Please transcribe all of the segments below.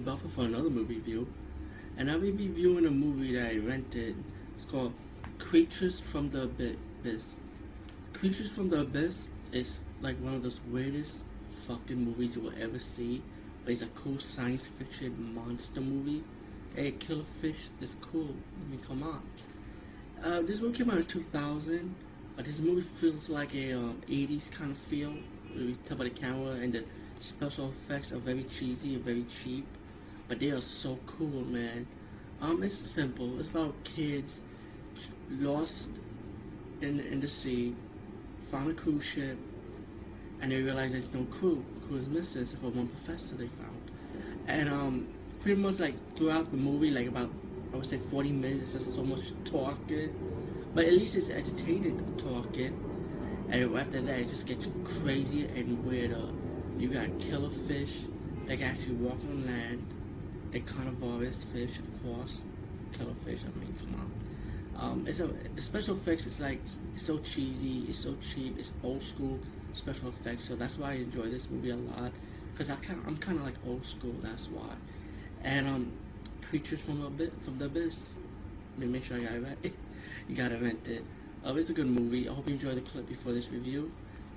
Buffer for another movie review, and I'll be reviewing a movie that I rented. It's called Creatures from the Abyss. Creatures from the Abyss is like one of those weirdest fucking movies you will ever see, but it's a cool science fiction monster movie. Hey, killer fish is cool. I mean, come on. Uh, this movie came out in 2000, but this movie feels like a um, 80s kind of feel. We talk about the camera and the special effects are very cheesy and very cheap but they are so cool, man. Um, it's simple. It's about kids lost in in the sea, found a cruise ship, and they realize there's no crew. Crew is missing except for one professor they found. And um, pretty much like throughout the movie, like about I would say 40 minutes, just so much talking, but at least it's entertaining talking. And after that, it just gets crazier and weirder. You got killer fish that can actually walk on land a carnivorous fish, of course. Killer fish, I mean, come on. Um, it's a the special effects is like so cheesy, it's so cheap, it's old school special effects. So that's why I enjoy this movie a lot, cause I kind I'm kind of like old school. That's why. And um, creatures from a bit from the abyss. Let me make sure I got it right. you gotta rent it. Uh, it's a good movie. I hope you enjoy the clip before this review.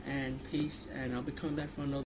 And peace. And I'll be coming back for another.